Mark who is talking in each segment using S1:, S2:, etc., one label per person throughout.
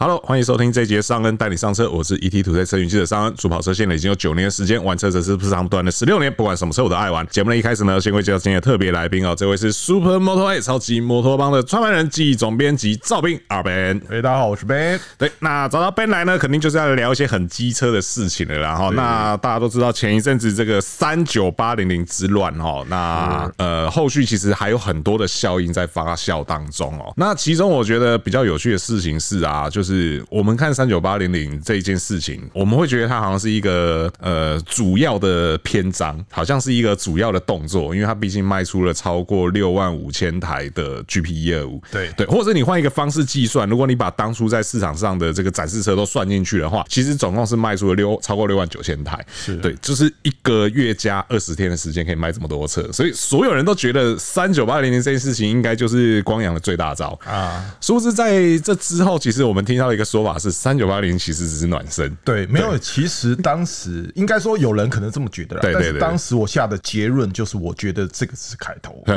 S1: Hello，欢迎收听这一节尚恩带你上车，我是 ETtoday 车云记者尚恩。主跑车现在已经有九年的时间，玩车则是不是长短的十六年，不管什么车我都爱玩。节目的一开始呢，先会介绍今天的特别来宾哦，这位是 Super Moto A 超级摩托帮的创办人记忆总编辑赵斌二 Ben。
S2: 哎，大家好，我是 Ben。
S1: 对，那找到 Ben 来呢，肯定就是要聊一些很机车的事情了。然后，那大家都知道前一阵子这个三九八零零之乱哦，那呃后续其实还有很多的效应在发酵当中哦。那其中我觉得比较有趣的事情是啊，就是。是我们看三九八零零这一件事情，我们会觉得它好像是一个呃主要的篇章，好像是一个主要的动作，因为它毕竟卖出了超过六万五千台的 GP 一二五，
S2: 对
S1: 对，或者你换一个方式计算，如果你把当初在市场上的这个展示车都算进去的话，其实总共是卖出了六超过六万九千台，
S2: 是
S1: 对，就是一个月加二十天的时间可以卖这么多车，所以所有人都觉得三九八零零这件事情应该就是光阳的最大招啊。殊不知在这之后，其实我们听。到一个说法是三九八零其实只是暖身，
S2: 对，没有。其实当时应该说有人可能这么觉得，对对对。当时我下的结论就是，我觉得这个是开头。对，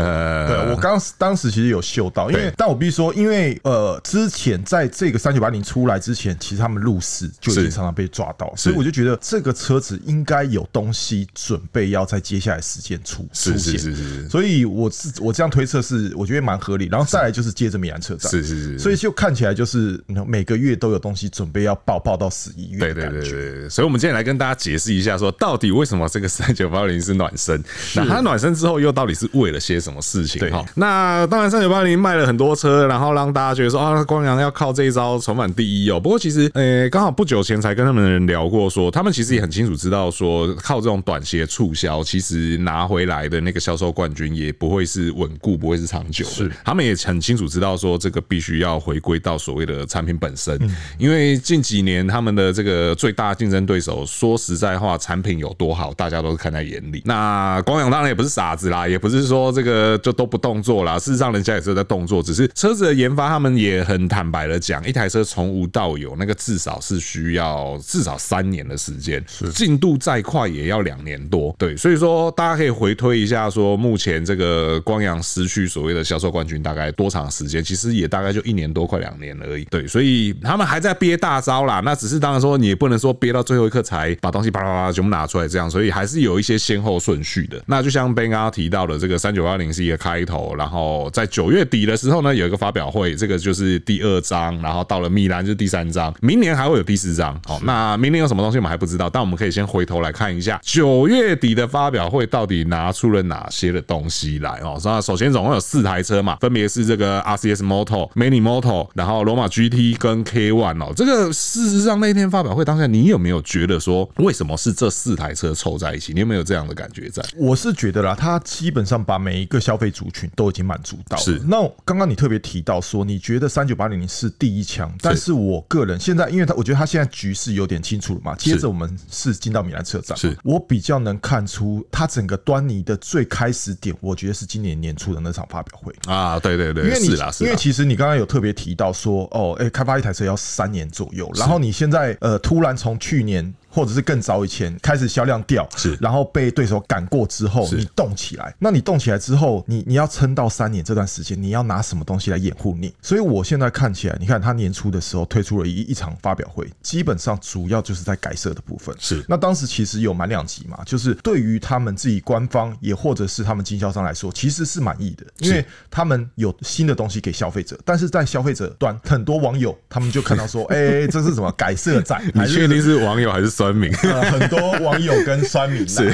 S2: 我刚当时其实有嗅到，因为但我必须说，因为呃，之前在这个三九八零出来之前，其实他们入市就已经常常被抓到，所以我就觉得这个车子应该有东西准备要在接下来时间出出现，是是是。所以我是我这样推测是我觉得蛮合理。然后再来就是接着米兰车展，是是是。所以就看起来就是每个。个月都有东西准备要爆爆到十一月，对对对对，
S1: 所以，我们今天来跟大家解释一下，说到底为什么这个三九八零是暖身？那它暖身之后又到底是为了些什么事情？哈，那当然三九八零卖了很多车，然后让大家觉得说啊，光阳要靠这一招重返第一哦。不过其实，呃，刚好不久前才跟他们的人聊过，说他们其实也很清楚知道，说靠这种短期的促销，其实拿回来的那个销售冠军也不会是稳固，不会是长久的。是，他们也很清楚知道，说这个必须要回归到所谓的产品本身。因为近几年他们的这个最大竞争对手，说实在话，产品有多好，大家都是看在眼里。那光阳当然也不是傻子啦，也不是说这个就都不动作啦。事实上，人家也是在动作，只是车子的研发，他们也很坦白的讲，一台车从无到有，那个至少是需要至少三年的时间，进度再快也要两年多。对，所以说大家可以回推一下，说目前这个光阳失去所谓的销售冠军大概多长时间？其实也大概就一年多，快两年而已。对，所以。他们还在憋大招啦，那只是当然说你也不能说憋到最后一刻才把东西啪啪啪全部拿出来这样，所以还是有一些先后顺序的。那就像 Ben 刚刚提到的，这个三九八零是一个开头，然后在九月底的时候呢，有一个发表会，这个就是第二章，然后到了米兰就是第三章，明年还会有第四章。好，那明年有什么东西我们还不知道，但我们可以先回头来看一下九月底的发表会到底拿出了哪些的东西来哦。那首先总共有四台车嘛，分别是这个 RCS Moto、Mini Moto，然后罗马 GT 跟 K One 哦，这个事实上那天发表会当下，你有没有觉得说，为什么是这四台车凑在一起？你有没有这样的感觉在？
S2: 我是觉得啦，它基本上把每一个消费族群都已经满足到了。是。那刚刚你特别提到说，你觉得三九八零零是第一枪，但是我个人现在，因为他我觉得他现在局势有点清楚了嘛。接着我们是进到米兰车展，是我比较能看出它整个端倪的最开始点，我觉得是今年年初的那场发表会
S1: 啊。对对对，
S2: 因为你因为其实你刚刚有特别提到说，哦，哎，开发一台车要。三年左右，然后你现在呃，突然从去年。或者是更早以前开始销量掉，是，然后被对手赶过之后，你动起来，那你动起来之后，你你要撑到三年这段时间，你要拿什么东西来掩护你？所以我现在看起来，你看他年初的时候推出了一一场发表会，基本上主要就是在改色的部分。是，那当时其实有满两集嘛，就是对于他们自己官方也或者是他们经销商来说，其实是满意的，因为他们有新的东西给消费者。但是在消费者端，很多网友他们就看到说，哎、欸，这是什么改色仔？
S1: 你确定是网友还是？酸民，
S2: 呃，很多网友跟酸民，是。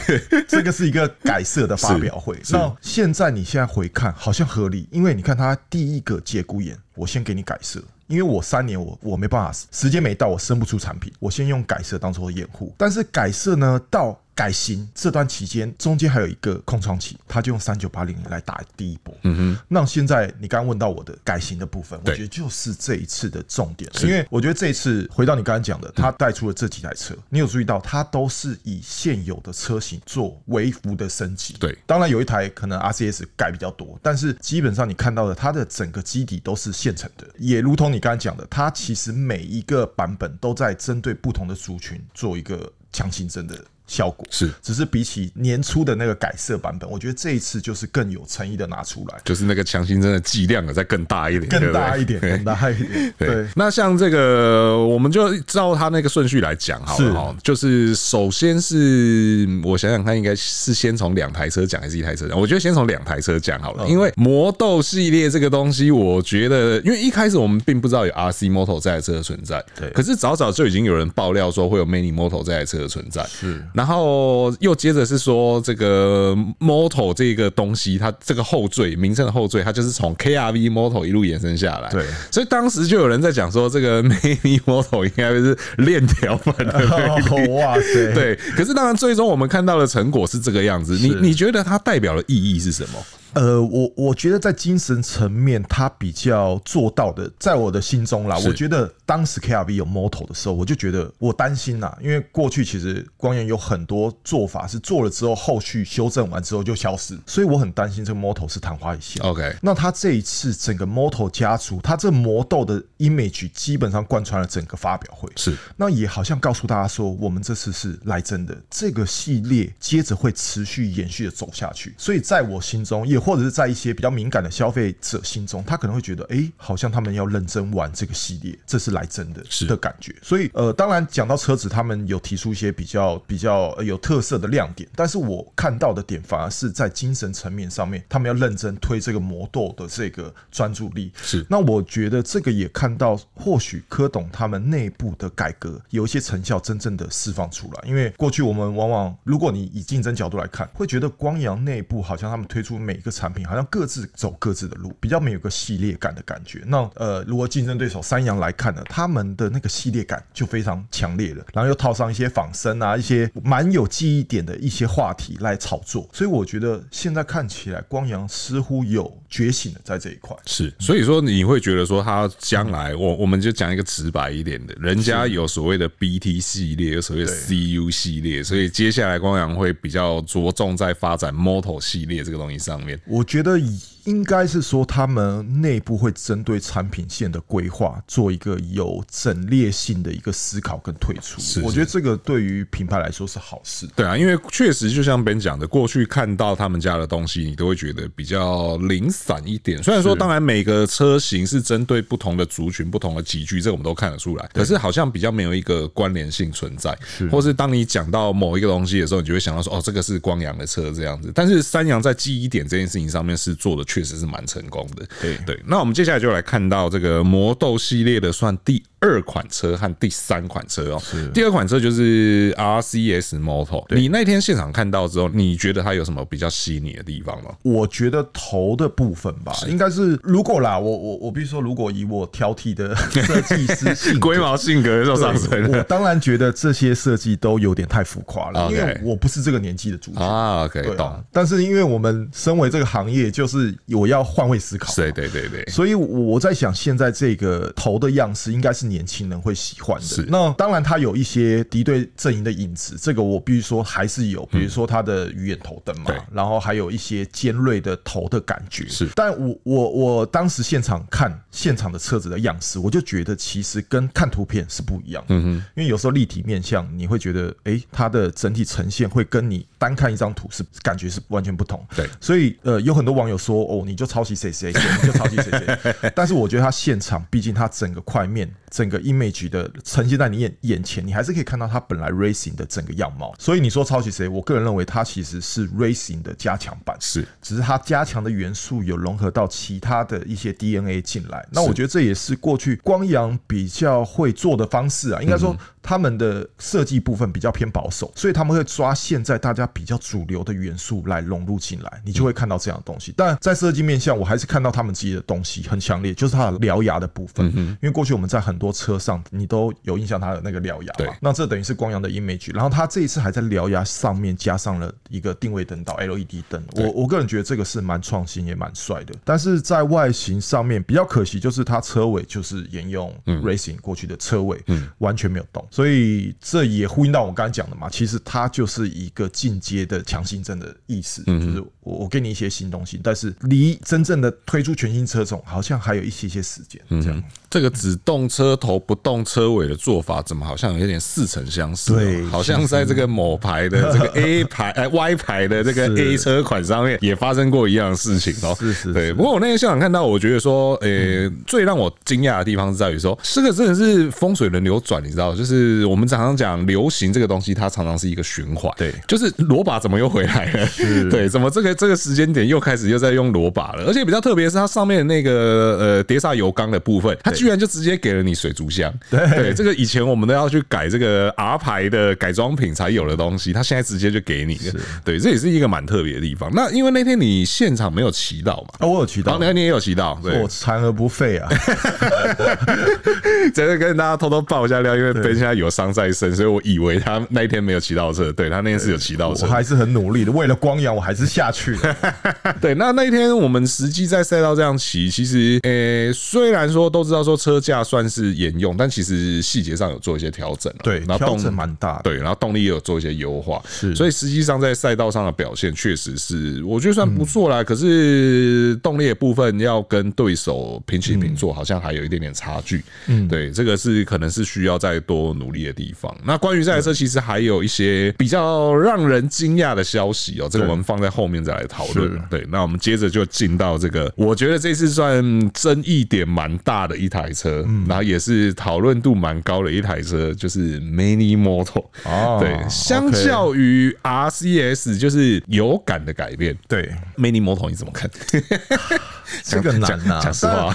S2: 这个是一个改色的发表会。那现在你现在回看，好像合理，因为你看他第一个节骨眼，我先给你改色，因为我三年我我没办法，时间没到，我生不出产品，我先用改色当做掩护。但是改色呢，到改型这段期间，中间还有一个空窗期，他就用三九八零来打第一波。嗯哼，那现在你刚刚问到我的改型的部分，我觉得就是这一次的重点，因为我觉得这一次回到你刚刚讲的，他带出了这几台车，你有注意到，他都是以现有的车型做微幅的升级。对，当然有一台可能 RCS 改比较多，但是基本上你看到的，它的整个基底都是现成的，也如同你刚才讲的，它其实每一个版本都在针对不同的族群做一个。强心针的。效果
S1: 是，
S2: 只是比起年初的那个改色版本，我觉得这一次就是更有诚意的拿出来，
S1: 就是那个强心针的剂量啊再更大一点，
S2: 更大一点，更大一点。对，
S1: 那像这个，我们就照他那个顺序来讲好了哈。就是首先是我想想看，应该是先从两台车讲，还是一台车讲？我觉得先从两台车讲好了，因为魔豆系列这个东西，我觉得，因为一开始我们并不知道有 RC Moto 这台车的存在，对。可是早早就已经有人爆料说会有 Mini Moto 这台车的存在，是。然后又接着是说这个 Moto 这个东西，它这个后缀名称的后缀，它就是从 KRV Moto 一路延伸下来。对，所以当时就有人在讲说，这个 Mini Moto 应该是链条版的。
S2: 哇塞！
S1: 对，可是当然最终我们看到的成果是这个样子。你你觉得它代表的意义是什么？
S2: 呃，我我觉得在精神层面，他比较做到的，在我的心中啦，我觉得当时 KRV 有 Moto 的时候，我就觉得我担心呐，因为过去其实光源有很多做法是做了之后，后续修正完之后就消失，所以我很担心这个 Moto 是昙花一现。
S1: OK，
S2: 那他这一次整个 Moto 家族，他这魔豆的 image 基本上贯穿了整个发表会，是，那也好像告诉大家说，我们这次是来真的，这个系列接着会持续延续的走下去，所以在我心中也。或者是在一些比较敏感的消费者心中，他可能会觉得，哎、欸，好像他们要认真玩这个系列，这是来真的是的感觉。所以，呃，当然讲到车子，他们有提出一些比较比较有特色的亮点，但是我看到的点反而是在精神层面上面，他们要认真推这个魔豆的这个专注力。是，那我觉得这个也看到，或许柯董他们内部的改革有一些成效真正的释放出来。因为过去我们往往，如果你以竞争角度来看，会觉得光阳内部好像他们推出每个。产品好像各自走各自的路，比较没有个系列感的感觉。那呃，如果竞争对手三洋来看呢，他们的那个系列感就非常强烈了，然后又套上一些仿生啊，一些蛮有记忆点的一些话题来炒作。所以我觉得现在看起来，光阳似乎有觉醒了在这一块。
S1: 是，所以说你会觉得说，他将来我我们就讲一个直白一点的，人家有所谓的 BT 系列，有所谓的 CU 系列，所以接下来光阳会比较着重在发展 Moto 系列这个东西上面。
S2: 我觉得以。应该是说，他们内部会针对产品线的规划做一个有整列性的一个思考跟退出。是，我觉得这个对于品牌来说是好事。
S1: 对啊，因为确实就像 Ben 讲的，过去看到他们家的东西，你都会觉得比较零散一点。虽然说，当然每个车型是针对不同的族群、不同的集聚，这个我们都看得出来。可是好像比较没有一个关联性存在。是，或是当你讲到某一个东西的时候，你就会想到说，哦，这个是光阳的车这样子。但是三阳在记忆点这件事情上面是做的。确实是蛮成功的，对对。那我们接下来就来看到这个魔斗系列的算第二款车和第三款车哦，是第二款车就是 RCS Moto。你那天现场看到之后，你觉得它有什么比较吸引你的地方吗？
S2: 我觉得头的部分吧，应该是如果啦，我我我必须说，如果以我挑剔的设计师性
S1: 龟毛性格就上升。
S2: 我当然觉得这些设计都有点太浮夸了，因为我不是这个年纪的主角
S1: 啊。OK，懂。
S2: 但是因为我们身为这个行业，就是我要换位思考。
S1: 对对对对。
S2: 所以我在想，现在这个头的样式应该是。年轻人会喜欢的。那当然，它有一些敌对阵营的影子，这个我必须说还是有。比如说它的鱼眼头灯嘛，然后还有一些尖锐的头的感觉。是，但我我我当时现场看现场的车子的样式，我就觉得其实跟看图片是不一样。嗯哼，因为有时候立体面相，你会觉得哎，它的整体呈现会跟你单看一张图是感觉是完全不同。对，所以呃，有很多网友说哦，你就抄袭谁谁谁，你就抄袭谁谁。但是我觉得他现场，毕竟他整个块面。整个 image 的呈现在你眼眼前，你还是可以看到他本来 racing 的整个样貌。所以你说抄袭谁？我个人认为他其实是 racing 的加强版，是，只是他加强的元素有融合到其他的一些 DNA 进来。那我觉得这也是过去光阳比较会做的方式啊，应该说。他们的设计部分比较偏保守，所以他们会抓现在大家比较主流的元素来融入进来，你就会看到这样的东西。但在设计面向，我还是看到他们自己的东西很强烈，就是它的獠牙的部分。因为过去我们在很多车上，你都有印象它的那个獠牙嘛。那这等于是光阳的 image。然后它这一次还在獠牙上面加上了一个定位灯到 LED 灯。我我个人觉得这个是蛮创新也蛮帅的。但是在外形上面比较可惜，就是它车尾就是沿用 Racing 过去的车尾，完全没有动。所以这也呼应到我刚才讲的嘛，其实它就是一个进阶的强心针的意思，就是我我给你一些新东西，但是离真正的推出全新车种，好像还有一些些时间。这样、嗯，
S1: 这个只动车头不动车尾的做法，怎么好像有点似曾相识？
S2: 对，
S1: 好像在这个某牌的这个 A 牌哎 Y 牌的这个 A 车款上面也发生过一样的事情哦。
S2: 是是，
S1: 对。不过我那天现场看到，我觉得说，呃、欸，最让我惊讶的地方是在于说，这个真的是风水轮流转，你知道，就是我们常常讲流行这个东西，它常常是一个循环。
S2: 对，
S1: 就是罗把怎么又回来了？对，怎么这个这个时间点又开始又在用罗把了？而且比较特别是它上面的那个呃碟刹油缸的部分，它居然就直接给了你水族箱。对，这个以前我们都要去改这个 R 牌的改装品才有的东西，他现在直接就给你了。对，这也是一个蛮特别的地方。那因为那天你现场没有骑到嘛？
S2: 啊，我有骑到，
S1: 那天你也有骑到，对，
S2: 我残而不废啊！
S1: 在这跟大家偷偷爆一下料，因为 Ben 现在有伤在身，所以我以为他那一天没有骑到车。对，他那天是有骑到车，
S2: 我还是很努力的，为了光阳，我还是下去了。
S1: 对，那那一天我们实际在赛道这样骑，其实呃、欸，虽然说都知道说车架算是沿用，但其实细节上有做一些调整。
S2: 对，然后调整蛮大。
S1: 对，然后动力也有做一些优化。
S2: 是，
S1: 所以实际上在赛道上的表现确实是我觉得算不错啦。可是动力的部分要跟对手平起平坐，好像还有一点点差距。嗯，对，这个是可能是需要再多努力的地方。那关于这台车，其实还有一些比较让人惊讶的消息哦，这个我们放在后面再来讨论。对，那我们接着就进到这个，我觉得这次算争议点蛮大的一台车，然后也是讨论度蛮高的一台车，就是 Mini Moto。哦，对，相较于 RCS，就是有感的改变。对，Mini Moto 你怎么看？
S2: 这个难啊！
S1: 讲实话，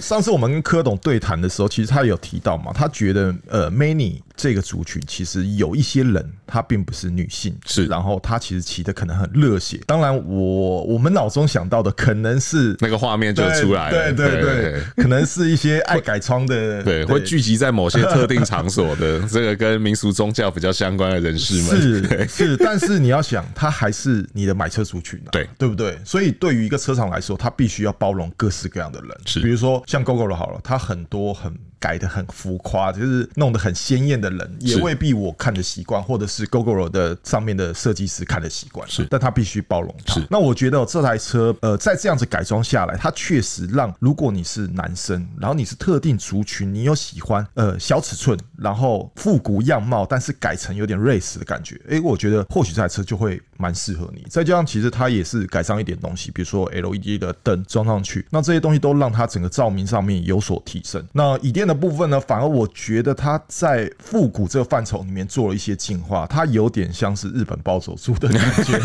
S2: 上次我们跟柯董对谈的时候，其实他有提到嘛，他觉得呃，Mani 这个族群其实有一些人，他并不是女性，
S1: 是，
S2: 然后他其实骑的可能很热血。当然，我我们脑中想到的可能是
S1: 那个画面就出来了，
S2: 对对对，可能是一些爱改装的，
S1: 对，会聚集在某些特定场所的 这个跟民俗宗教比较相关的人士们，
S2: 是是，但是你要想，他还是你的买车族群，
S1: 对。
S2: 对不对？所以对于一个车厂来说，他必须要包容各式各样的人，是，比如说像 Gogoro 好了，他很多很。改的很浮夸，就是弄得很鲜艳的人，也未必我看的习惯，或者是 Gogoro 的上面的设计师看的习惯。是，但他必须包容他。是，那我觉得这台车，呃，在这样子改装下来，它确实让如果你是男生，然后你是特定族群，你有喜欢呃小尺寸，然后复古样貌，但是改成有点 race 的感觉，诶、欸，我觉得或许这台车就会蛮适合你。再加上其实它也是改装一点东西，比如说 LED 的灯装上去，那这些东西都让它整个照明上面有所提升。那椅垫的部分呢，反而我觉得它在复古这个范畴里面做了一些进化，它有点像是日本暴走族的感觉，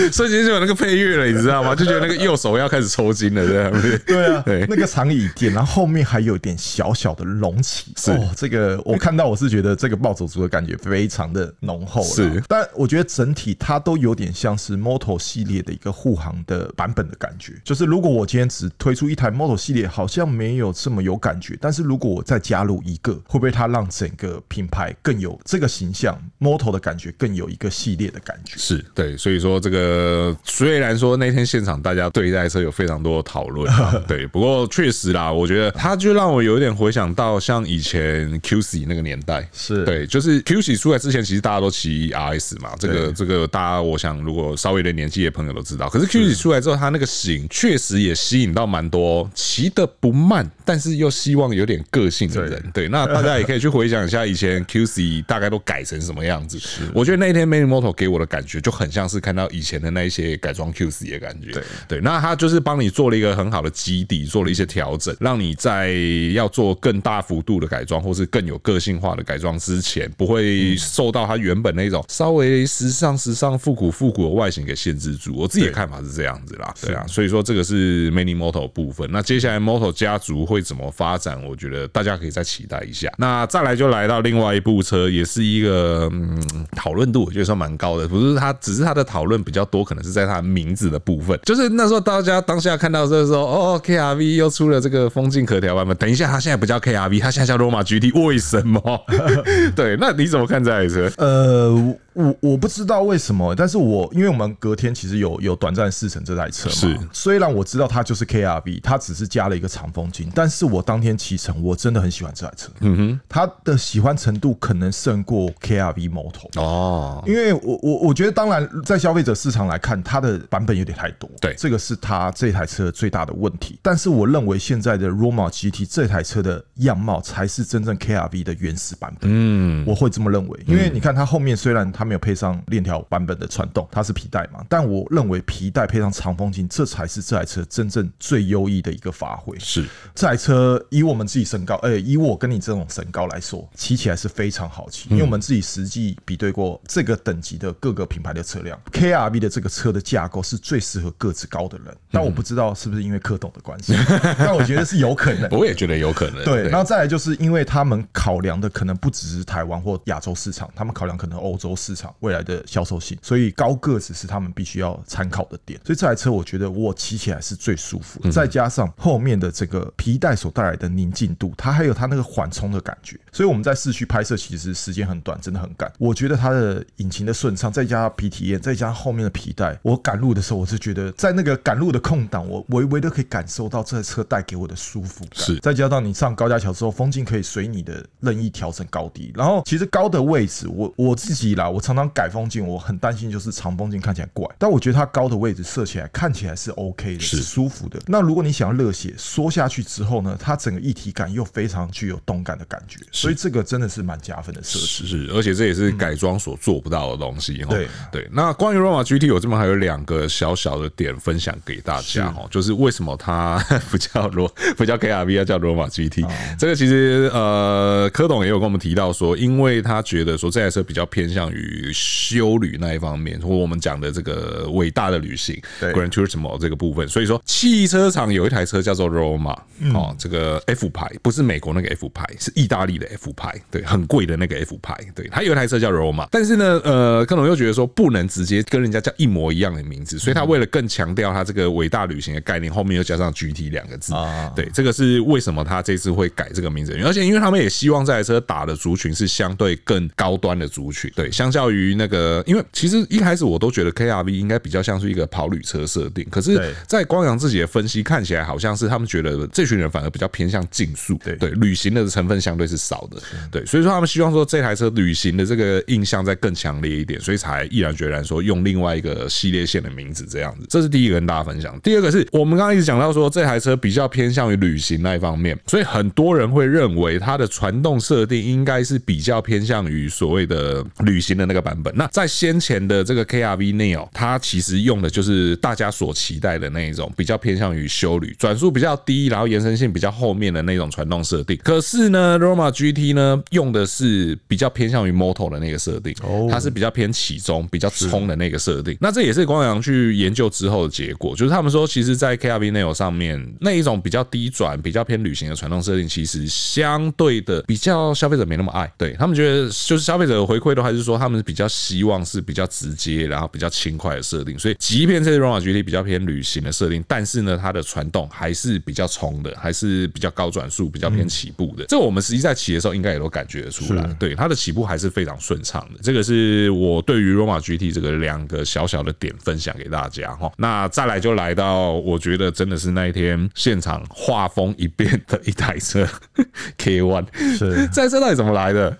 S1: 瞬间就有那个配乐了，你知道吗？就觉得那个右手要开始抽筋了，这样。
S2: 对啊，对，那个长椅垫，然后后面还有一点小小的隆起，是。哦，这个我看到我是觉得这个暴走族的感觉非常的浓厚，是，但我觉得整体它都有点像是 Moto 系列的一个护航的版本的感觉，就是如果我今天只推出一台 Moto 系列，好像没有这么有感。感觉，但是如果我再加入一个，会不会它让整个品牌更有这个形象，Moto 的感觉更有一个系列的感觉？
S1: 是对，所以说这个虽然说那天现场大家对这台车有非常多的讨论，对，不过确实啦，我觉得它就让我有点回想到像以前 QC 那个年代，
S2: 是。
S1: 对，就是 QC 出来之前，其实大家都骑 RS 嘛，这个这个大家我想如果稍微的年纪的朋友都知道，可是 QC 出来之后，它那个型确实也吸引到蛮多骑的不慢，但是又。希望有点个性的人，对，那大家也可以去回想一下以前 QC 大概都改成什么样子。我觉得那一天 Manimoto 给我的感觉就很像是看到以前的那一些改装 QC 的感觉。对，对，那它就是帮你做了一个很好的基底，做了一些调整，让你在要做更大幅度的改装，或是更有个性化的改装之前，不会受到它原本那种稍微时尚、时尚、复古、复古的外形给限制住。我自己的看法是这样子啦，对啊，所以说这个是 Manimoto 部分。那接下来 Moto 家族会怎么？发展，我觉得大家可以再期待一下。那再来就来到另外一部车，也是一个嗯讨论度，我觉得算蛮高的。不是它，只是它的讨论比较多，可能是在它名字的部分。就是那时候大家当下看到这个时候，哦，KRV 又出了这个风镜可调版本。等一下，它现在不叫 KRV，它现在叫罗马 GT，为什么？对，那你怎么看这台车？
S2: 呃。我我不知道为什么，但是我因为我们隔天其实有有短暂试乘这台车嘛，
S1: 是。
S2: 虽然我知道它就是 KRV，它只是加了一个长风镜，但是我当天骑乘我真的很喜欢这台车，嗯哼，它的喜欢程度可能胜过 KRV Moto 哦，因为我我我觉得当然在消费者市场来看，它的版本有点太多，
S1: 对，
S2: 这个是它这台车最大的问题，但是我认为现在的 Roma GT 这台车的样貌才是真正 KRV 的原始版本，嗯，我会这么认为，因为你看它后面虽然它没有配上链条版本的传动，它是皮带嘛。但我认为皮带配上长风琴，这才是这台车真正最优异的一个发挥。
S1: 是
S2: 这台车以我们自己身高，哎，以我跟你这种身高来说，骑起来是非常好骑。因为我们自己实际比对过这个等级的各个品牌的车辆，KRV 的这个车的架构是最适合个子高的人。但我不知道是不是因为柯董的关系，但我觉得是有可能。
S1: 我也觉得有可能。
S2: 对，然后再来就是因为他们考量的可能不只是台湾或亚洲市场，他们考量可能欧洲市场未来的销售性，所以高个子是他们必须要参考的点。所以这台车我觉得我骑起来是最舒服，再加上后面的这个皮带所带来的宁静度，它还有它那个缓冲的感觉。所以我们在市区拍摄其实时间很短，真的很赶。我觉得它的引擎的顺畅，再加上皮体验，再加上后面的皮带，我赶路的时候我是觉得在那个赶路的空档，我微微的可以感受到这台车带给我的舒服感。
S1: 是，
S2: 再加上你上高架桥之后，风镜可以随你的任意调整高低。然后其实高的位置，我我自己啦，我常常改风镜，我很担心就是长风镜看起来怪，但我觉得它高的位置射起来看起来是 OK 的，是舒服的。那如果你想要热血缩下去之后呢，它整个一体感又非常具有动感的感觉，所以这个真的是蛮加分的设施。
S1: 是，而且这也是改装所做不到的东西。
S2: 嗯、对
S1: 对。那关于 Roma GT，我这边还有两个小小的点分享给大家哈，就是为什么它 不叫罗不叫 KRV，要叫 Roma GT？、哦、这个其实呃，柯董也有跟我们提到说，因为他觉得说这台车比较偏向于休旅那一方面，或我们讲的这个伟大的旅行 （Grand Turismo 这个部分。所以说，汽车厂有一台车叫做 Roma，哦，这个 F 牌不是美国那个 F 牌，是意大利的 F 牌，对，很贵的那个 F 牌，对，他有一台车叫 Roma，但是呢，呃，克隆又觉得说不能直接跟人家叫一模一样的名字，所以他为了更强调他这个伟大旅行的概念，后面又加上 GT 两个字，啊。对，这个是为什么他这次会改这个名字，而且因为他们也希望这台车打的族群是相对更高端的族群，对，相较于那个，因为其实一开始我都觉得 KRV 应该比较像是一个跑旅车设定，可是，在光阳自己的分析看起来，好像是他们觉得这群人反而比较偏向竞速，对。对，旅行的成分相对是少的，对，所以说他们希望说这台车旅行的这个印象再更强烈一点，所以才毅然决然说用另外一个系列线的名字这样子，这是第一个跟大家分享。第二个是我们刚刚一直讲到说这台车比较偏向于旅行那一方面，所以很多人会认为它的传动设定应该是比较偏向于所谓的旅行的那个版本。那在先前的这个 KRV Neo，它其实用的就是大家所期待的那一种比较偏向于修旅，转速比较低，然后延伸性比较后面的那种传动设定。可是呢，Roma GT 呢用的是比较偏向于 Moto 的那个设定，它是比较偏起中、比较冲的那个设定。那这也是光阳去研究之后的结果，就是他们说，其实，在 KRV Neo 上面那一种比较低转、比较偏旅行的传动设定，其实相对的比较消费者没那么爱。对他们觉得，就是消费者的回馈都还是说，他们比较希望是比较直接，然后比较轻快的设定。所以，即便这些 Roma GT 比较偏旅行的设定，但是呢，它的传动还是比较冲的，还是比较高转速、比较偏起步的。这我们实际在骑的时候，应该也都感觉得出来。对，它的起步还是非常顺畅的。这个是我对于 Roma GT 这个两个小小的点分享给大家哈。那再来就来到，我觉得真的是那一天现场画风一变的一台车 K One，是 这台车到底怎么来的？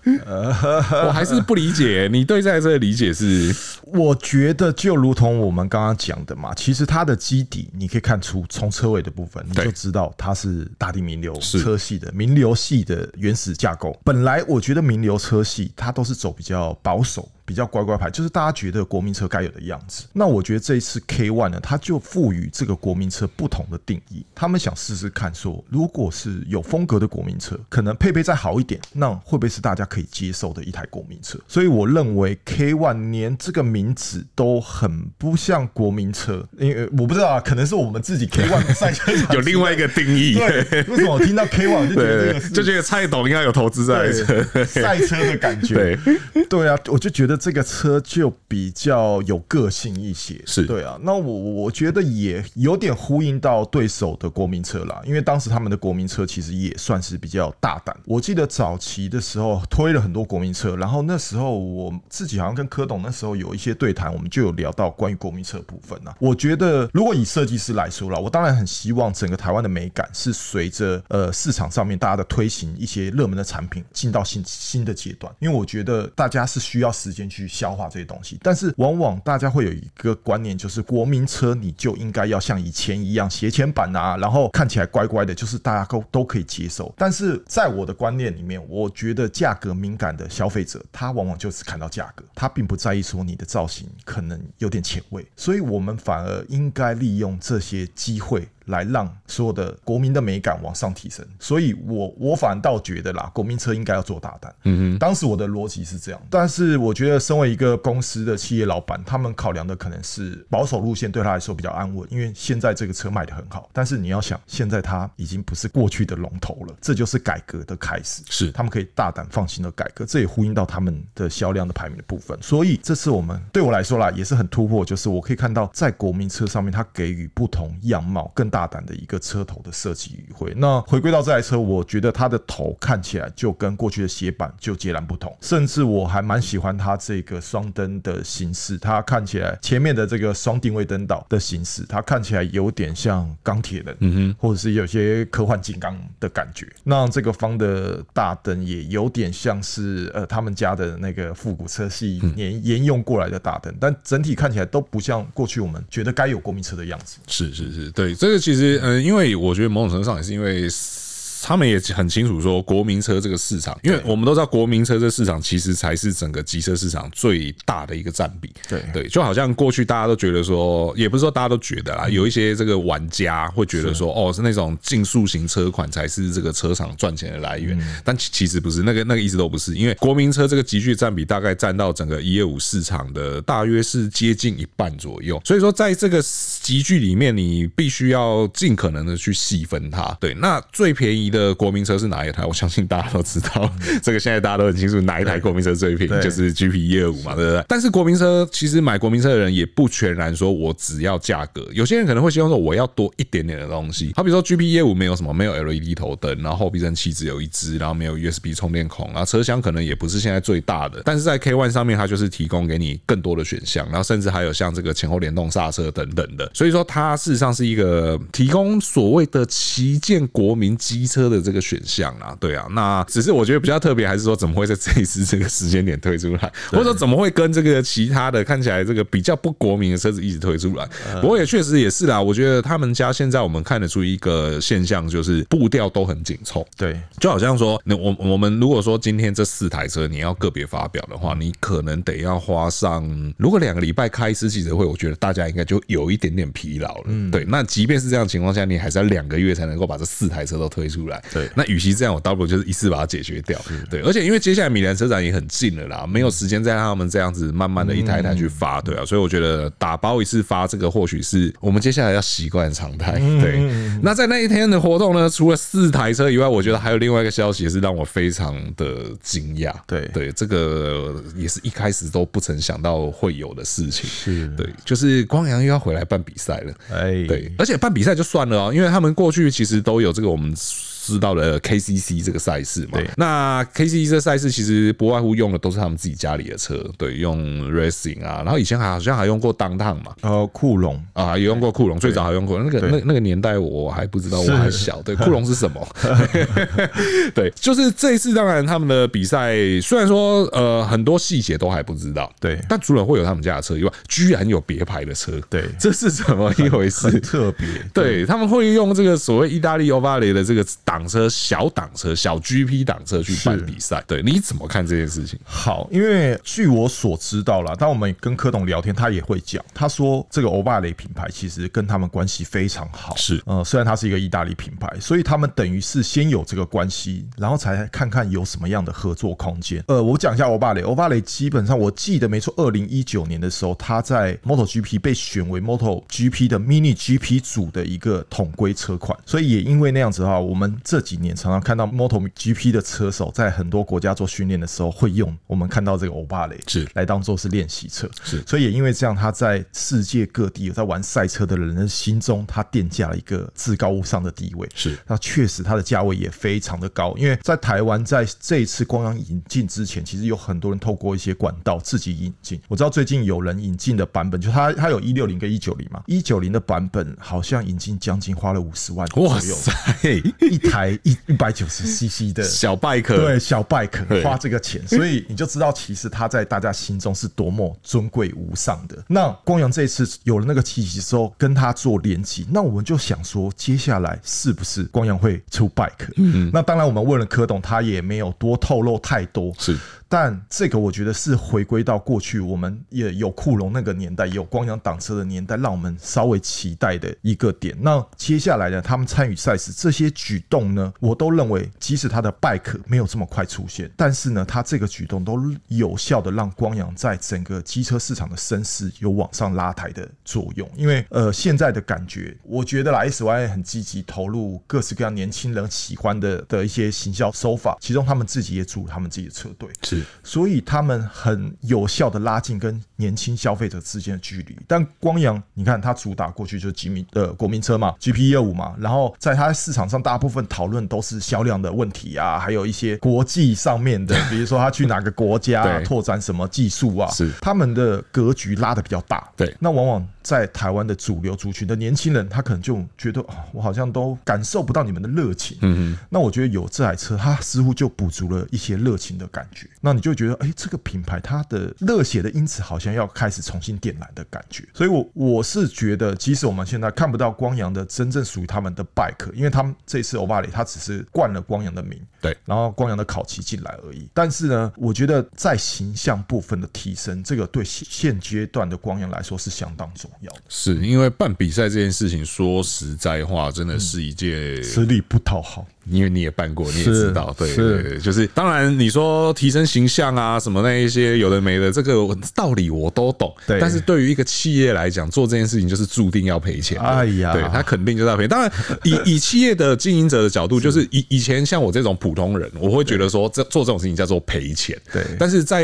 S1: 我还是不理解。你对这台车的理解是？
S2: 我觉得就如同我们刚刚讲的嘛，其实它的基底你可以看出，从车尾的部分你就知道它是大地名流车系的名流系的原始架构。本来我觉得名流车系它都是走比较保守。比较乖乖牌，就是大家觉得国民车该有的样子。那我觉得这一次 K One 呢，它就赋予这个国民车不同的定义。他们想试试看，说如果是有风格的国民车，可能配备再好一点，那会不会是大家可以接受的一台国民车？所以我认为 K One 连这个名字都很不像国民车，因为我不知道啊，可能是我们自己 K One 的赛车
S1: 有另外一个定义。
S2: 对，为什么我听到 K One 就觉得这个是
S1: 就觉得蔡董应该有投资在赛车
S2: 赛车的感觉？对，对啊，我就觉得。这个车就比较有个性一些，
S1: 是
S2: 对啊。那我我觉得也有点呼应到对手的国民车啦，因为当时他们的国民车其实也算是比较大胆。我记得早期的时候推了很多国民车，然后那时候我自己好像跟柯董那时候有一些对谈，我们就有聊到关于国民车部分啊。我觉得如果以设计师来说啦，我当然很希望整个台湾的美感是随着呃市场上面大家的推行一些热门的产品进到新新的阶段，因为我觉得大家是需要时间去消化这些东西，但是往往大家会有一个观念，就是国民车你就应该要像以前一样斜前板啊，然后看起来乖乖的，就是大家都都可以接受。但是在我的观念里面，我觉得价格敏感的消费者，他往往就是看到价格，他并不在意说你的造型可能有点前卫，所以我们反而应该利用这些机会。来让所有的国民的美感往上提升，所以我我反倒觉得啦，国民车应该要做大胆。嗯嗯，当时我的逻辑是这样，但是我觉得身为一个公司的企业老板，他们考量的可能是保守路线，对他来说比较安稳，因为现在这个车卖的很好。但是你要想，现在它已经不是过去的龙头了，这就是改革的开始。
S1: 是，
S2: 他们可以大胆放心的改革，这也呼应到他们的销量的排名的部分。所以这次我们对我来说啦，也是很突破，就是我可以看到在国民车上面，它给予不同样貌、更大。大胆的一个车头的设计与会。那回归到这台车，我觉得它的头看起来就跟过去的斜板就截然不同，甚至我还蛮喜欢它这个双灯的形式。它看起来前面的这个双定位灯岛的形式，它看起来有点像钢铁人，嗯哼，或者是有些科幻金刚的感觉。那这个方的大灯也有点像是呃他们家的那个复古车系沿沿用过来的大灯，但整体看起来都不像过去我们觉得该有国民车的样子。
S1: 是是是，对这个。其实，嗯，因为我觉得某种程度上也是因为。他们也很清楚说，国民车这个市场，因为我们都知道，国民车这个市场其实才是整个机车市场最大的一个占比。对对，就好像过去大家都觉得说，也不是说大家都觉得啦，有一些这个玩家会觉得说，哦，是那种竞速型车款才是这个车厂赚钱的来源，但其实不是，那个那个一直都不是，因为国民车这个集聚占比大概占到整个一二五市场的大约是接近一半左右，所以说在这个集聚里面，你必须要尽可能的去细分它。对，那最便宜。的国民车是哪一台？我相信大家都知道，这个现在大家都很清楚，哪一台国民车最便宜，就是 GP 一二五嘛，对不对？但是国民车其实买国民车的人也不全然说我只要价格，有些人可能会希望说我要多一点点的东西。好比说 GP 一二五没有什么，没有 LED 头灯，然后后避震器只有一只，然后没有 USB 充电孔，然后车厢可能也不是现在最大的，但是在 K One 上面它就是提供给你更多的选项，然后甚至还有像这个前后联动刹车等等的，所以说它事实上是一个提供所谓的旗舰国民机车。车的这个选项啊，对啊，那只是我觉得比较特别，还是说怎么会在这一次这个时间点推出来，或者说怎么会跟这个其他的看起来这个比较不国民的车子一直推出来？不过也确实也是啦，我觉得他们家现在我们看得出一个现象，就是步调都很紧凑。对，就好像说，那我我们如果说今天这四台车你要个别发表的话，你可能得要花上，如果两个礼拜开一次记者会，我觉得大家应该就有一点点疲劳了。嗯，对，那即便是这样的情况下，你还是要两个月才能够把这四台车都推出来。对，那与其这样，我倒不如就是一次把它解决掉。对，而且因为接下来米兰车展也很近了啦，没有时间再让他们这样子慢慢的一台一台去发，对啊，所以我觉得打包一次发这个或许是我们接下来要习惯的常态。对，那在那一天的活动呢，除了四台车以外，我觉得还有另外一个消息也是让我非常的惊讶。对对，这个也是一开始都不曾想到会有的事情。是，对，就是光阳又要回来办比赛了。哎，对，而且办比赛就算了哦，因为他们过去其实都有这个我们。知道了 KCC 这个赛事嘛？对，那 KCC 这赛事其实不外乎用的都是他们自己家里的车，对，用 Racing 啊，然后以前还好像还用过 Downtown 嘛，呃，酷龙。啊，也用过酷龙，最早还用过那个那那个年代我还不知道，我还小，对，酷龙是什么？对，就是这一次，当然他们的比赛虽然说呃很多细节都还不知道，对，但除了会有他们家的车以外，居然有别牌的车，对，这是怎么一回事？特别，对，他们会用这个所谓意大利欧巴雷的这个档。挡车小挡车小 GP 挡车去办比赛，对，你怎么看这件事情？
S2: 好，因为据我所知道啦，当我们跟柯董聊天，他也会讲，他说这个欧巴雷品牌其实跟他们关系非常好，是，呃，虽然它是一个意大利品牌，所以他们等于是先有这个关系，然后才看看有什么样的合作空间。呃，我讲一下欧巴雷，欧巴雷基本上我记得没错，二零一九年的时候，他在 MotoGP 被选为 MotoGP 的 Mini GP 组的一个统规车款，所以也因为那样子的话，我们。这几年常常看到 MotoGP 的车手在很多国家做训练的时候会用我们看到这个欧巴雷
S1: 是。来
S2: 当做是练习车，
S1: 是，
S2: 所以也因为这样，他在世界各地有在玩赛车的人的心中，他奠下了一个至高无上的地位。
S1: 是，
S2: 那确实他的价位也非常的高，因为在台湾在这一次光阳引进之前，其实有很多人透过一些管道自己引进。我知道最近有人引进的版本，就他他有一六零跟一九零嘛，一九零的版本好像引进将近花了五十万左右，哇塞，一台一一百九十 CC 的
S1: 小 bike，
S2: 对，小 bike 花这个钱，所以你就知道其实他在大家心中是多么尊贵无上的。那光阳这一次有了那个契机之后，跟他做联机，那我们就想说，接下来是不是光阳会出 bike？嗯，那当然，我们问了柯董，他也没有多透露太多。
S1: 是。
S2: 但这个我觉得是回归到过去，我们也有库龙那个年代，也有光阳挡车的年代，让我们稍微期待的一个点。那接下来呢，他们参与赛事这些举动呢，我都认为，即使他的 bike 没有这么快出现，但是呢，他这个举动都有效的让光阳在整个机车市场的声势有往上拉抬的作用。因为呃，现在的感觉，我觉得啦，S Y 很积极投入各式各样年轻人喜欢的的一些行销手法，其中他们自己也组他们自己的车队。所以他们很有效的拉近跟年轻消费者之间的距离。但光阳，你看它主打过去就是吉米的国民车嘛，GP 业务嘛，然后在它市场上大部分讨论都是销量的问题啊，还有一些国际上面的，比如说他去哪个国家拓展什么技术啊，是他们的格局拉的比较大。对，那往往在台湾的主流族群的年轻人，他可能就觉得，我好像都感受不到你们的热情。嗯嗯，那我觉得有这台车，它似乎就补足了一些热情的感觉。那你就觉得，哎、欸，这个品牌它的热血的因子好像要开始重新点燃的感觉。所以我，我我是觉得，即使我们现在看不到光阳的真正属于他们的 bike，因为他们这次欧巴里他只是冠了光阳的名，对，然后光阳的烤漆进来而已。但是呢，我觉得在形象部分的提升，这个对现阶段的光阳来说是相当重要的。
S1: 是因为办比赛这件事情，说实在话，真的是一件
S2: 吃力不讨好。
S1: 因为你也办过，你也知道，对对对，就是当然你说提升形象啊什么那一些有的没的，这个道理我都懂。对，但是对于一个企业来讲，做这件事情就是注定要赔钱。哎呀，对他肯定就是要赔。当然，以以企业的经营者的角度，就是以以前像我这种普通人，我会觉得说这做这种事情叫做赔钱。对，但是在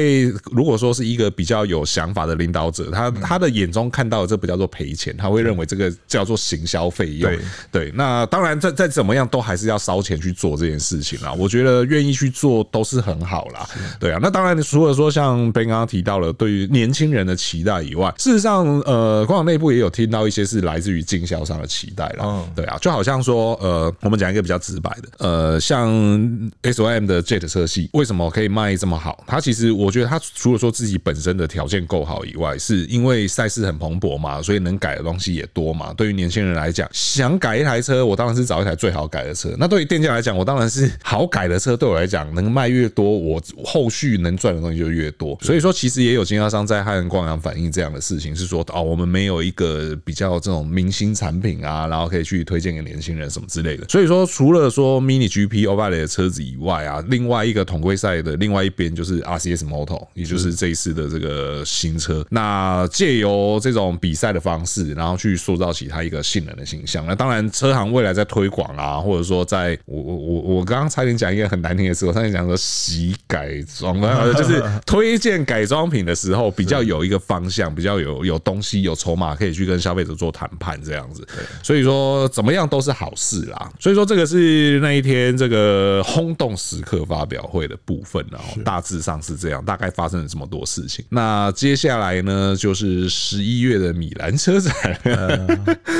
S1: 如果说是一个比较有想法的领导者，他他的眼中看到的这不叫做赔钱，他会认为这个叫做行销费用。对对，那当然再再怎么样都还是要烧钱。去做这件事情啦，我觉得愿意去做都是很好啦。对啊，那当然除了说像 Ben 刚刚提到了对于年轻人的期待以外，事实上，呃，官网内部也有听到一些是来自于经销商的期待啦。对啊，就好像说，呃，我们讲一个比较直白的，呃，像 S O M 的 Jet 车系为什么可以卖这么好？它其实我觉得它除了说自己本身的条件够好以外，是因为赛事很蓬勃嘛，所以能改的东西也多嘛。对于年轻人来讲，想改一台车，我当然是找一台最好改的车。那对于电来讲，我当然是好改的车，对我来讲能卖越多，我后续能赚的东西就越多。所以说，其实也有经销商在和光阳反映这样的事情，是说哦，我们没有一个比较这种明星产品啊，然后可以去推荐给年轻人什么之类的。所以说，除了说 Mini GP Oval 的车子以外啊，另外一个统规赛的另外一边就是 RCS Moto，也就是这一次的这个新车。那借由这种比赛的方式，然后去塑造起它一个性能的形象。那当然，车行未来在推广啊，或者说在我我我我刚刚差点讲一个很难听的词，我差点讲说洗改装，就是推荐改装品的时候比较有一个方向，比较有有东西有筹码可以去跟消费者做谈判这样子。所以说怎么样都是好事啦。所以说这个是那一天这个轰动时刻发表会的部分，然后大致上是这样，大概发生了这么多事情。那接下来呢，就是十一月的米兰车展，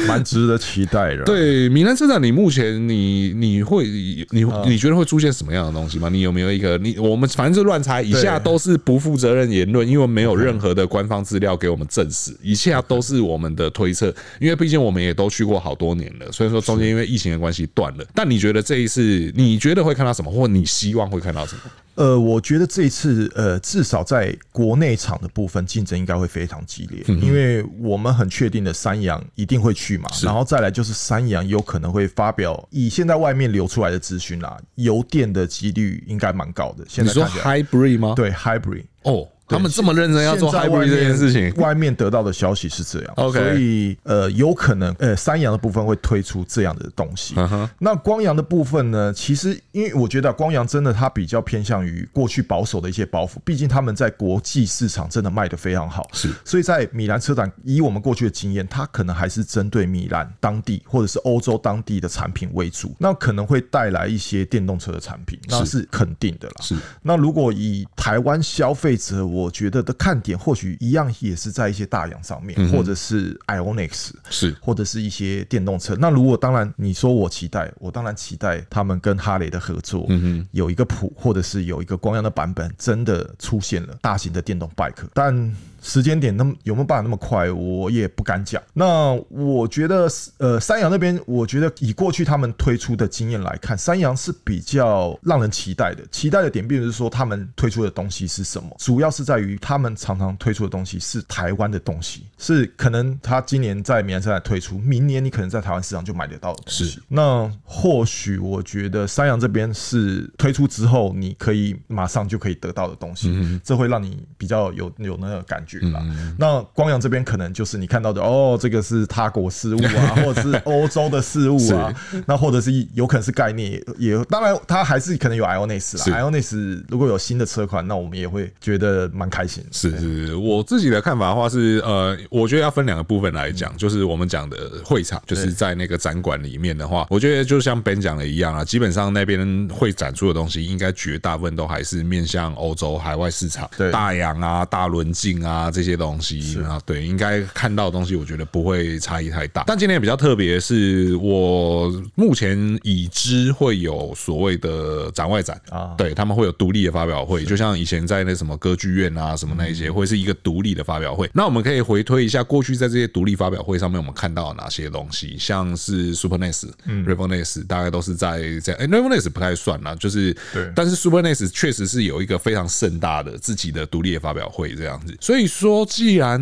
S2: 蛮值得期待的。
S1: 对，米兰车展，你目前你你会。你你觉得会出现什么样的东西吗？你有没有一个你我们反正是乱猜，以下都是不负责任言论，因为没有任何的官方资料给我们证实，以下都是我们的推测，因为毕竟我们也都去过好多年了，所以说中间因为疫情的关系断了。但你觉得这一次，你觉得会看到什么，或你希望会看到什么？
S2: 呃，我觉得这一次，呃，至少在国内场的部分竞争应该会非常激烈，因为我们很确定的三洋一定会去嘛，然后再来就是三洋有可能会发表，以现在外面流出来的资讯啦，油电的几率应该蛮高的。现在
S1: 你说 hybrid 吗？
S2: 对，hybrid
S1: 哦。他们这么认真要做 hybrid 这件事情，
S2: 外面得到的消息是这样。OK，所以呃，有可能呃，三阳的部分会推出这样的东西。那光阳的部分呢？其实因为我觉得光阳真的它比较偏向于过去保守的一些包袱，毕竟他们在国际市场真的卖的非常好。是，所以在米兰车展，以我们过去的经验，它可能还是针对米兰当地或者是欧洲当地的产品为主，那可能会带来一些电动车的产品，那是肯定的啦。是，那如果以台湾消费者，我觉得的看点或许一样，也是在一些大洋上面，或者是 IONIQ 是，或者是一些电动车。那如果当然你说我期待，我当然期待他们跟哈雷的合作，有一个谱，或者是有一个光阳的版本，真的出现了大型的电动 bike，但。时间点那么有没有办法那么快，我也不敢讲。那我觉得，呃，三洋那边，我觉得以过去他们推出的经验来看，三洋是比较让人期待的。期待的点并不是说他们推出的东西是什么，主要是在于他们常常推出的东西是台湾的东西，是可能他今年在米兰车展推出，明年你可能在台湾市场就买得到的东西。是。那或许我觉得三洋这边是推出之后，你可以马上就可以得到的东西，这会让你比较有有那个感觉。嗯，那光阳这边可能就是你看到的哦，这个是他国事务啊，或者是欧洲的事务啊，那或者是有可能是概念，也当然它还是可能有 Ionis 啦。Ionis 如果有新的车款，那我们也会觉得蛮开心。
S1: 是是是，我自己的看法的话是，呃，我觉得要分两个部分来讲，就是我们讲的会场，就是在那个展馆里面的话，我觉得就像 Ben 讲的一样啊，基本上那边会展出的东西，应该绝大部分都还是面向欧洲海外市场，大洋啊、大轮径啊。这些东西啊，对，应该看到的东西，我觉得不会差异太大。但今天比较特别是，我目前已知会有所谓的展外展。啊，对，他们会有独立的发表会，就像以前在那什么歌剧院啊什么那一些，会是一个独立的发表会。那我们可以回推一下过去在这些独立发表会上面，我们看到了哪些东西，像是 Super NEX、Revo NEX，大概都是在在哎 Revo NEX 不太算啦，就是对，但是 Super NES 确实是有一个非常盛大的自己的独立的发表会这样子，所以。说，既然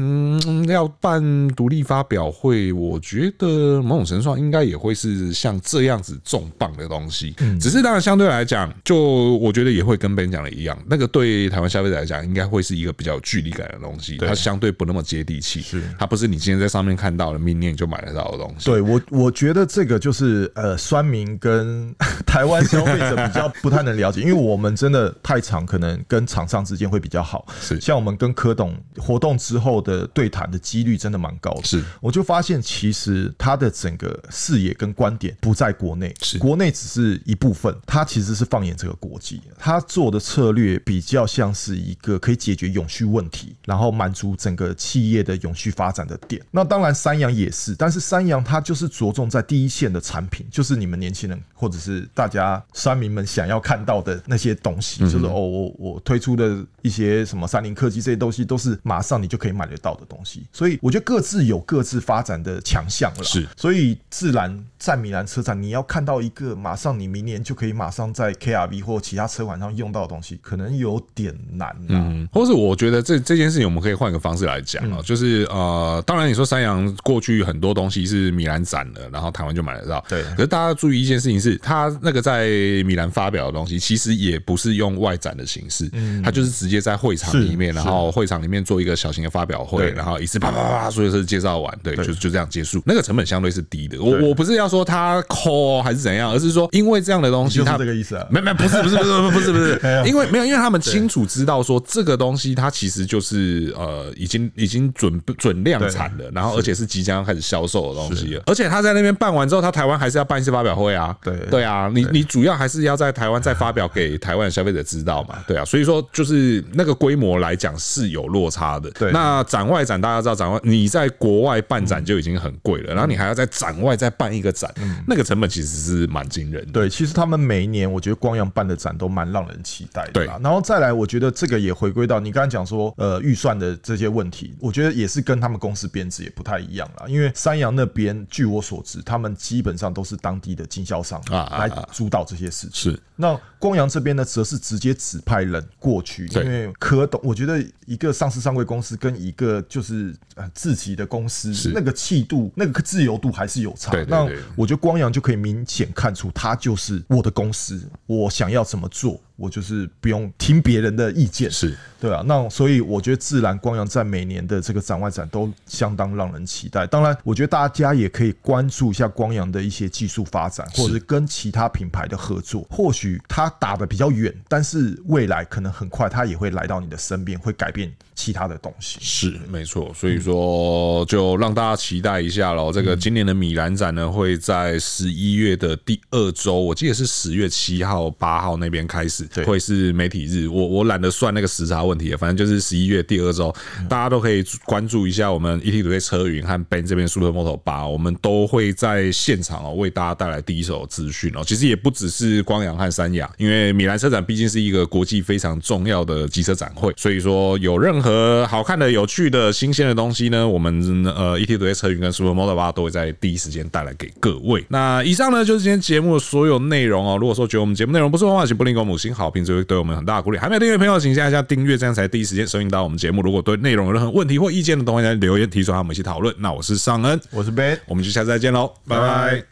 S1: 要办独立发表会，我觉得某种程度上应该也会是像这样子重磅的东西。只是当然相对来讲，就我觉得也会跟别人讲的一样，那个对台湾消费者来讲，应该会是一个比较有距离感的东西。它相对不那么接地气，是它不是你今天在上面看到的，明年你就买得到的东西。
S2: 对我，我觉得这个就是呃，酸民跟 台湾消费者比较不太能了解，因为我们真的太常，可能跟厂商之间会比较好。是像我们跟柯董。活动之后的对谈的几率真的蛮高的，是。我就发现其实他的整个视野跟观点不在国内，是。国内只是一部分，他其实是放眼这个国际，他做的策略比较像是一个可以解决永续问题，然后满足整个企业的永续发展的点。那当然三洋也是，但是三洋它就是着重在第一线的产品，就是你们年轻人或者是大家山民们想要看到的那些东西，就是哦我我推出的一些什么三菱科技这些东西都是马。上你就可以买得到的东西，所以我觉得各自有各自发展的强项了。是，所以自然在米兰车展，你要看到一个马上你明年就可以马上在 KRV 或其他车款上用到的东西，可能有点难。嗯，
S1: 或是我觉得这这件事情我们可以换个方式来讲啊，就是呃，当然你说三阳过去很多东西是米兰展的，然后台湾就买得到。对。可是大家注意一件事情是，他那个在米兰发表的东西，其实也不是用外展的形式，嗯他就是直接在会场里面，然后会场里面做一个。小型的发表会，然后一次啪啪啪，所有事介绍完，对，就就这样结束。那个成本相对是低的。我我不是要说他抠还是怎样，而是说因为这样的东西，他
S2: 这个意思啊？
S1: 没没不是不是不是不是不是，因为没有，因为他们清楚知道说这个东西它其实就是呃已经已经准准量产了，然后而且是即将要开始销售的东西了。而且他在那边办完之后，他台湾还是要办一次发表会啊。对对啊，你你主要还是要在台湾再发表给台湾的消费者知道嘛。对啊，所以说就是那个规模来讲是有落差的。对，那展外展大家知道，展外你在国外办展就已经很贵了，然后你还要在展外再办一个展，那个成本其实是蛮惊人的。
S2: 对，其实他们每一年我觉得光阳办的展都蛮让人期待的。对，然后再来，我觉得这个也回归到你刚才讲说，呃，预算的这些问题，我觉得也是跟他们公司编制也不太一样啦。因为三阳那边，据我所知，他们基本上都是当地的经销商啊来主导这些事情。是，那光阳这边呢，则是直接指派人过去，因为柯董，我觉得一个上市上柜公司跟一个就是呃自己的公司，那个气度、那个自由度还是有差。那我觉得光阳就可以明显看出，他就是我的公司，我想要怎么做，我就是不用听别人的意见。是，对啊，那所以我觉得自然光阳在每年的这个展外展都相当让人期待。当然，我觉得大家也可以关注一下光阳的一些技术发展，或者是跟其他品牌的合作。或许它打的比较远，但是未来可能很快它也会来到你的身边，会改变其他的东西。
S1: 是没错，所以说就让大家期待一下喽。这个今年的米兰展呢，会在十一月的第二周，我记得是十月七号、八号那边开始，会是媒体日。我我懒得算那个时差问题，反正就是十一月第二周，大家都可以关注一下我们 ETtoday 车云和 Ben 这边 Supermoto8，我们都会在现场哦，为大家带来第一手资讯哦。其实也不只是光阳和三阳，因为米兰车展毕竟是一个国际非常重要的机车展会，所以说有任何好看的、有趣的、新鲜的东西呢，我们呃 ETtoday 车云跟 Supermoto8 都会在第一时间带来给各位。那以上呢就是今天节目的所有内容哦。如果说觉得我们节目内容不错的话，请不吝给我们五星好评，这会对我们很大的鼓励。还没有订阅朋友，请下一下订阅，这样才第一时间收听到我们节目。如果对内容有任何问题或意见的，都欢迎留言提出，让我们一起讨论。那我是尚恩，
S2: 我是 Ben，
S1: 我们就下次再见喽，拜拜。